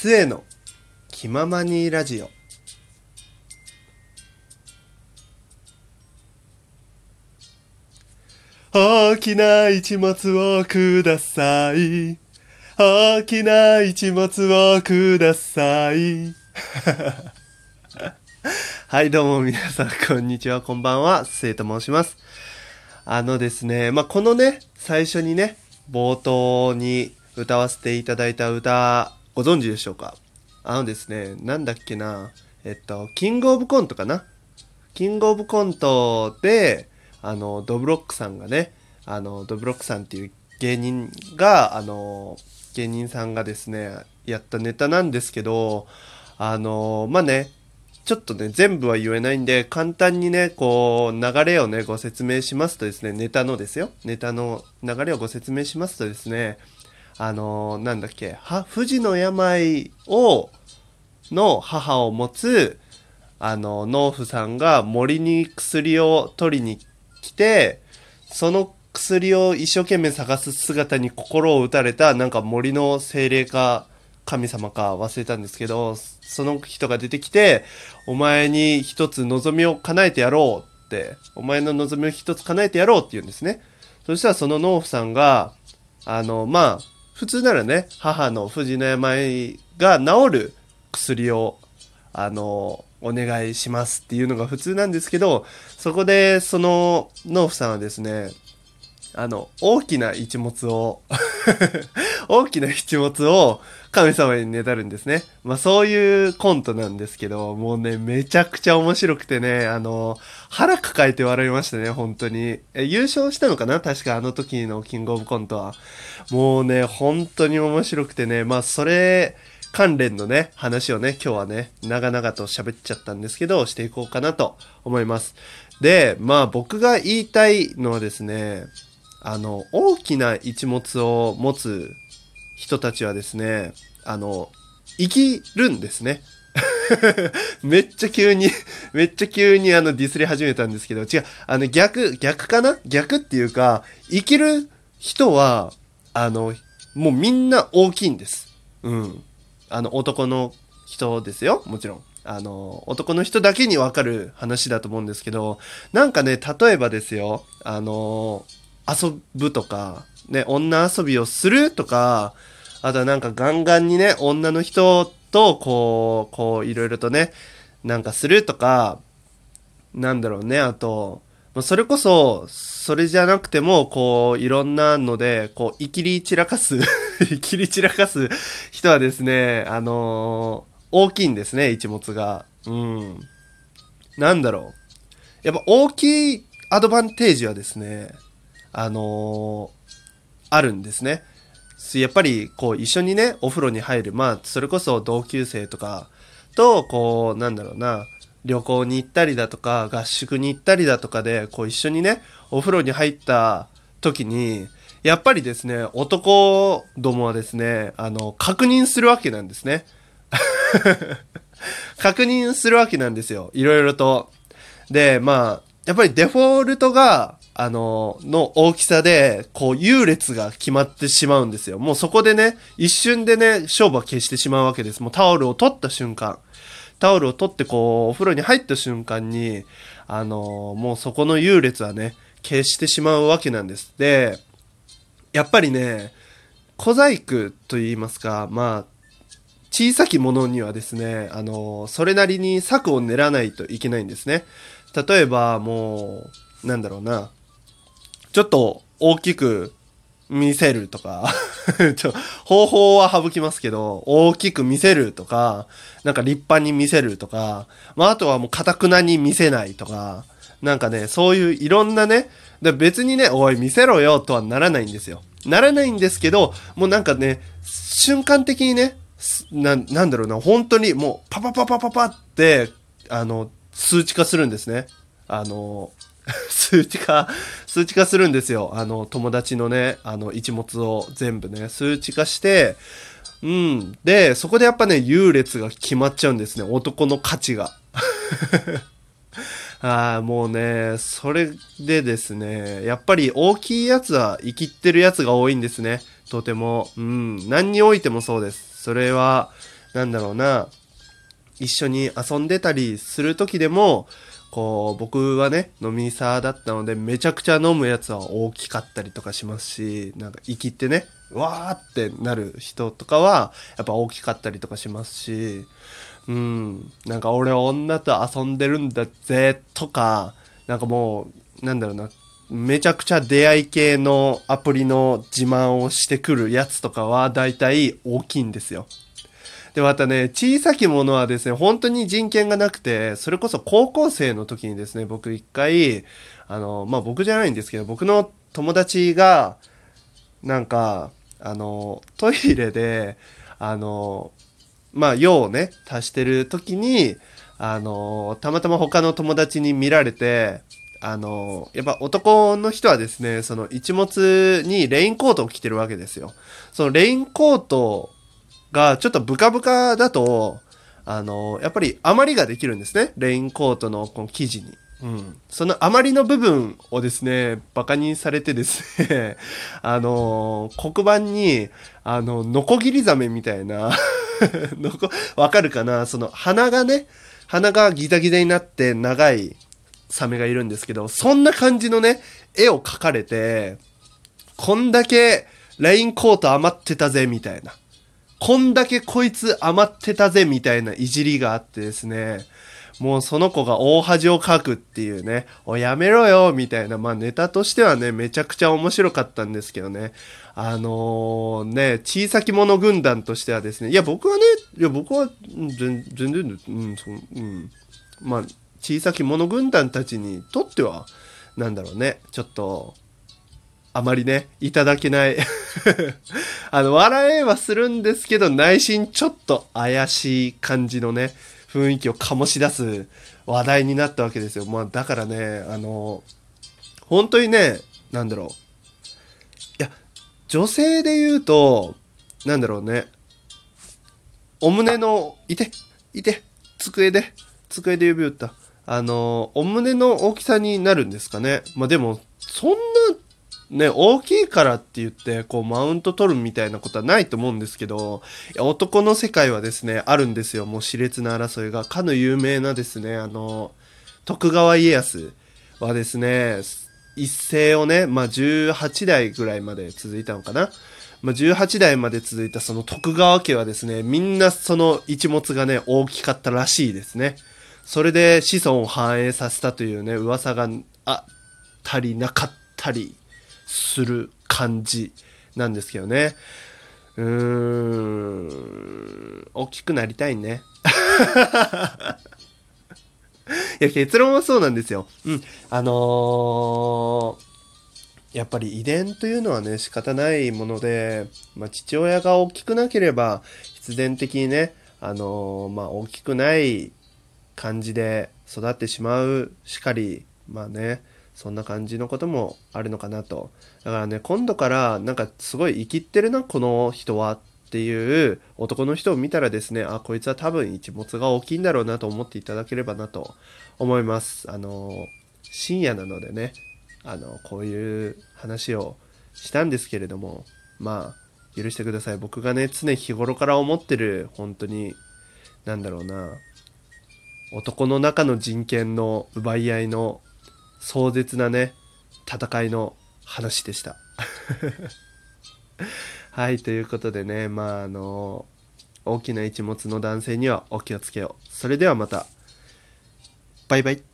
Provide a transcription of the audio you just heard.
末の気ままにラジオ。大きな一物をください。大きな一物をください。はいどうも皆さんこんにちはこんばんは。せいと申します。あのですねまあこのね最初にね冒頭に歌わせていただいた歌ご存知でしょうか？あのですねなんだっけなえっとキングオブコントかな？キングオブコントであのドブロックさんがねあのドブロックさんっていう芸人があの芸人さんがですねやったネタなんですけどあのまあねちょっとね全部は言えないんで簡単にねこう流れをねご説明しますとですねネタのですよ。ネタの流れをご説明しますとですねあのなんだっけは富士の病をの母を持つあの農夫さんが森に薬を取りに来てその薬を一生懸命探す姿に心を打たれたなんか森の精霊か神様か忘れたんですけどその人が出てきてお前に一つ望みを叶えてやろうってお前の望みを一つ叶えてやろうって言うんですね。そしたらその農夫さんがあのまあ普通ならね母の藤の病が治る薬をあのお願いしますっていうのが普通なんですけどそこでその農夫さんはですねあの大きな一物を大きな一物を神様にねだるんですね。まあそういうコントなんですけど、もうね、めちゃくちゃ面白くてね、あの、腹抱えて笑いましたね、本当に。え優勝したのかな？確かあの時のキングオブコントは。もうね、本当に面白くてね、まあそれ、関連のね、話をね、今日はね、長々と喋っちゃったんですけど、していこうかなと思います。で、まあ僕が言いたいのはですね、あの、大きな一物を持つ人たちはですね、あの、生きるんですね。めっちゃ急にめっちゃ急にあのディスり始めたんですけど、違う、あの逆、逆かな？逆っていうか、生きる人は、あの、もうみんな大きいんです。うん。あの、男の人ですよ、もちろん。あの、男の人だけにわかる話だと思うんですけど、なんかね、例えばですよ、あの、遊ぶとか、ね、女遊びをするとか、あとはなんかガンガンにね、女の人とこう、こういろいろとね、なんかするとか、なんだろうね、あと、まそれこそ、それじゃなくても、こう、いろんなので、こう、いきり散らかす、いきり散らかす人はですね、あのー大きいんですね、一物が。うん。なんだろう。やっぱ大きいアドバンテージはですね、あのあるんですね。やっぱり、こう、一緒にね、お風呂に入る。まあ、それこそ同級生とかと、こう、なんだろうな、旅行に行ったりだとか、合宿に行ったりだとかで、こう、一緒にね、お風呂に入った時に、やっぱりですね、男どもはですね、あの、確認するわけなんですね。確認するわけなんですよ。いろいろと。で、まあ、やっぱりデフォルトが、あの、の大きさで、こう、優劣が決まってしまうんですよ。もうそこでね、一瞬でね、勝負は消してしまうわけです。もうタオルを取った瞬間。タオルを取って、こう、お風呂に入った瞬間に、あの、もうそこの優劣はね、消してしまうわけなんです。で、やっぱりね、小細工と言いますか、まあ、小さきものにはですね、あの、それなりに策を練らないといけないんですね。例えば、もう、なんだろうな、ちょっと大きく見せるとか、ちょ方法は省きますけど、大きく見せるとか、なんか立派に見せるとか、まあ、あとはもう、かたくなに見せないとか、なんかね、そういういろんなね、で別にね、おい、見せろよとはならないんですよ。ならないんですけど、もうなんかね、瞬間的にね、すななんだろうな、本当にもう、パパパパパパって、あの、数値化するんですね。あの、数値化、数値化するんですよ。あの、友達のね、あの、一物を全部ね、数値化して、うん。で、そこでやっぱね、優劣が決まっちゃうんですね。男の価値が。ああ、もうね、それでですね、やっぱり大きいやつは生きってるやつが多いんですね。とても。うん。何においてもそうです。それは、なんだろうな、一緒に遊んでたりする時でも、こう、僕はね、飲みサーだったので、めちゃくちゃ飲むやつは大きかったりとかしますし、なんか、生きってね、わーってなる人とかは、やっぱ大きかったりとかしますし、うん、なんか俺女と遊んでるんだぜ、とか、なんかもう、なんだろうな、めちゃくちゃ出会い系のアプリの自慢をしてくるやつとかは、だいたい大きいんですよ。で、またね、小さきものはですね、本当に人権がなくて、それこそ高校生の時にですね、僕一回、あの、まあ、僕じゃないんですけど、僕の友達が、なんか、あの、トイレで、あの、まあ、用をね、足してる時に、あの、たまたま他の友達に見られて、あの、やっぱ男の人はですね、その一物にレインコートを着てるわけですよ。そのレインコートがちょっとブカブカだと、あの、やっぱり余りができるんですね。レインコートのこの生地に。うん。その余りの部分をですね、馬鹿にされてですね、あの、黒板に、あの、ノコギリザメみたいな のこ、わかるかな？その鼻がね、鼻がギザギザになって長いサメがいるんですけど、そんな感じのね、絵を描かれて、こんだけレインコート余ってたぜ、みたいな。こんだけこいつ余ってたぜみたいないじりがあってですね、もうその子が大恥をかくっていうね、おやめろよみたいな、まあネタとしてはね、めちゃくちゃ面白かったんですけどね、あのー、ね、小さき者軍団としてはですね、いや僕はね、いや僕は全然、うん、そうん、まあ小さき者軍団たちにとっては、なんだろうね、ちょっと、あまりね、いただけない。あの、笑えはするんですけど、内心ちょっと怪しい感じのね、雰囲気を醸し出す話題になったわけですよ。まあ、だからね、あの、本当にね、なんだろう。いや、女性で言うと、なんだろうね。お胸の、いて、いて、机で、机で指打った。あの、お胸の大きさになるんですかね。まあでも、そんなね、大きいからって言って、こう、マウント取るみたいなことはないと思うんですけど、男の世界はですね、あるんですよ。もう熾烈な争いが。かの有名なですね、あの、徳川家康はですね、一世をね、まあ、18代ぐらいまで続いたのかな。まあ、18代まで続いたその徳川家はですね、みんなその一物がね、大きかったらしいですね。それで子孫を繁栄させたというね、噂があったりなかったりする感じなんですけどね。うーん、大きくなりたいね。いや、結論はそうなんですよ。うん。あのー、やっぱり遺伝というのはね、仕方ないもので、まあ、父親が大きくなければ、必然的にね、あのー、まあ、大きくない感じで育ってしまうしかり、まあね、そんな感じのこともあるのかなと。だからね、今度からなんかすごい生きってるな、この人はっていう男の人を見たらですね、あ、こいつは多分一物が大きいんだろうなと思っていただければなと思います。あの、深夜なのでね、あの、こういう話をしたんですけれども、まあ、許してください。僕がね、常日頃から思ってる、本当に、なんだろうな、男の中の人権の奪い合いの壮絶なね、戦いの話でした。はい、ということでね、まあ、あの、大きな一物の男性にはお気をつけよう。それではまた。バイバイ。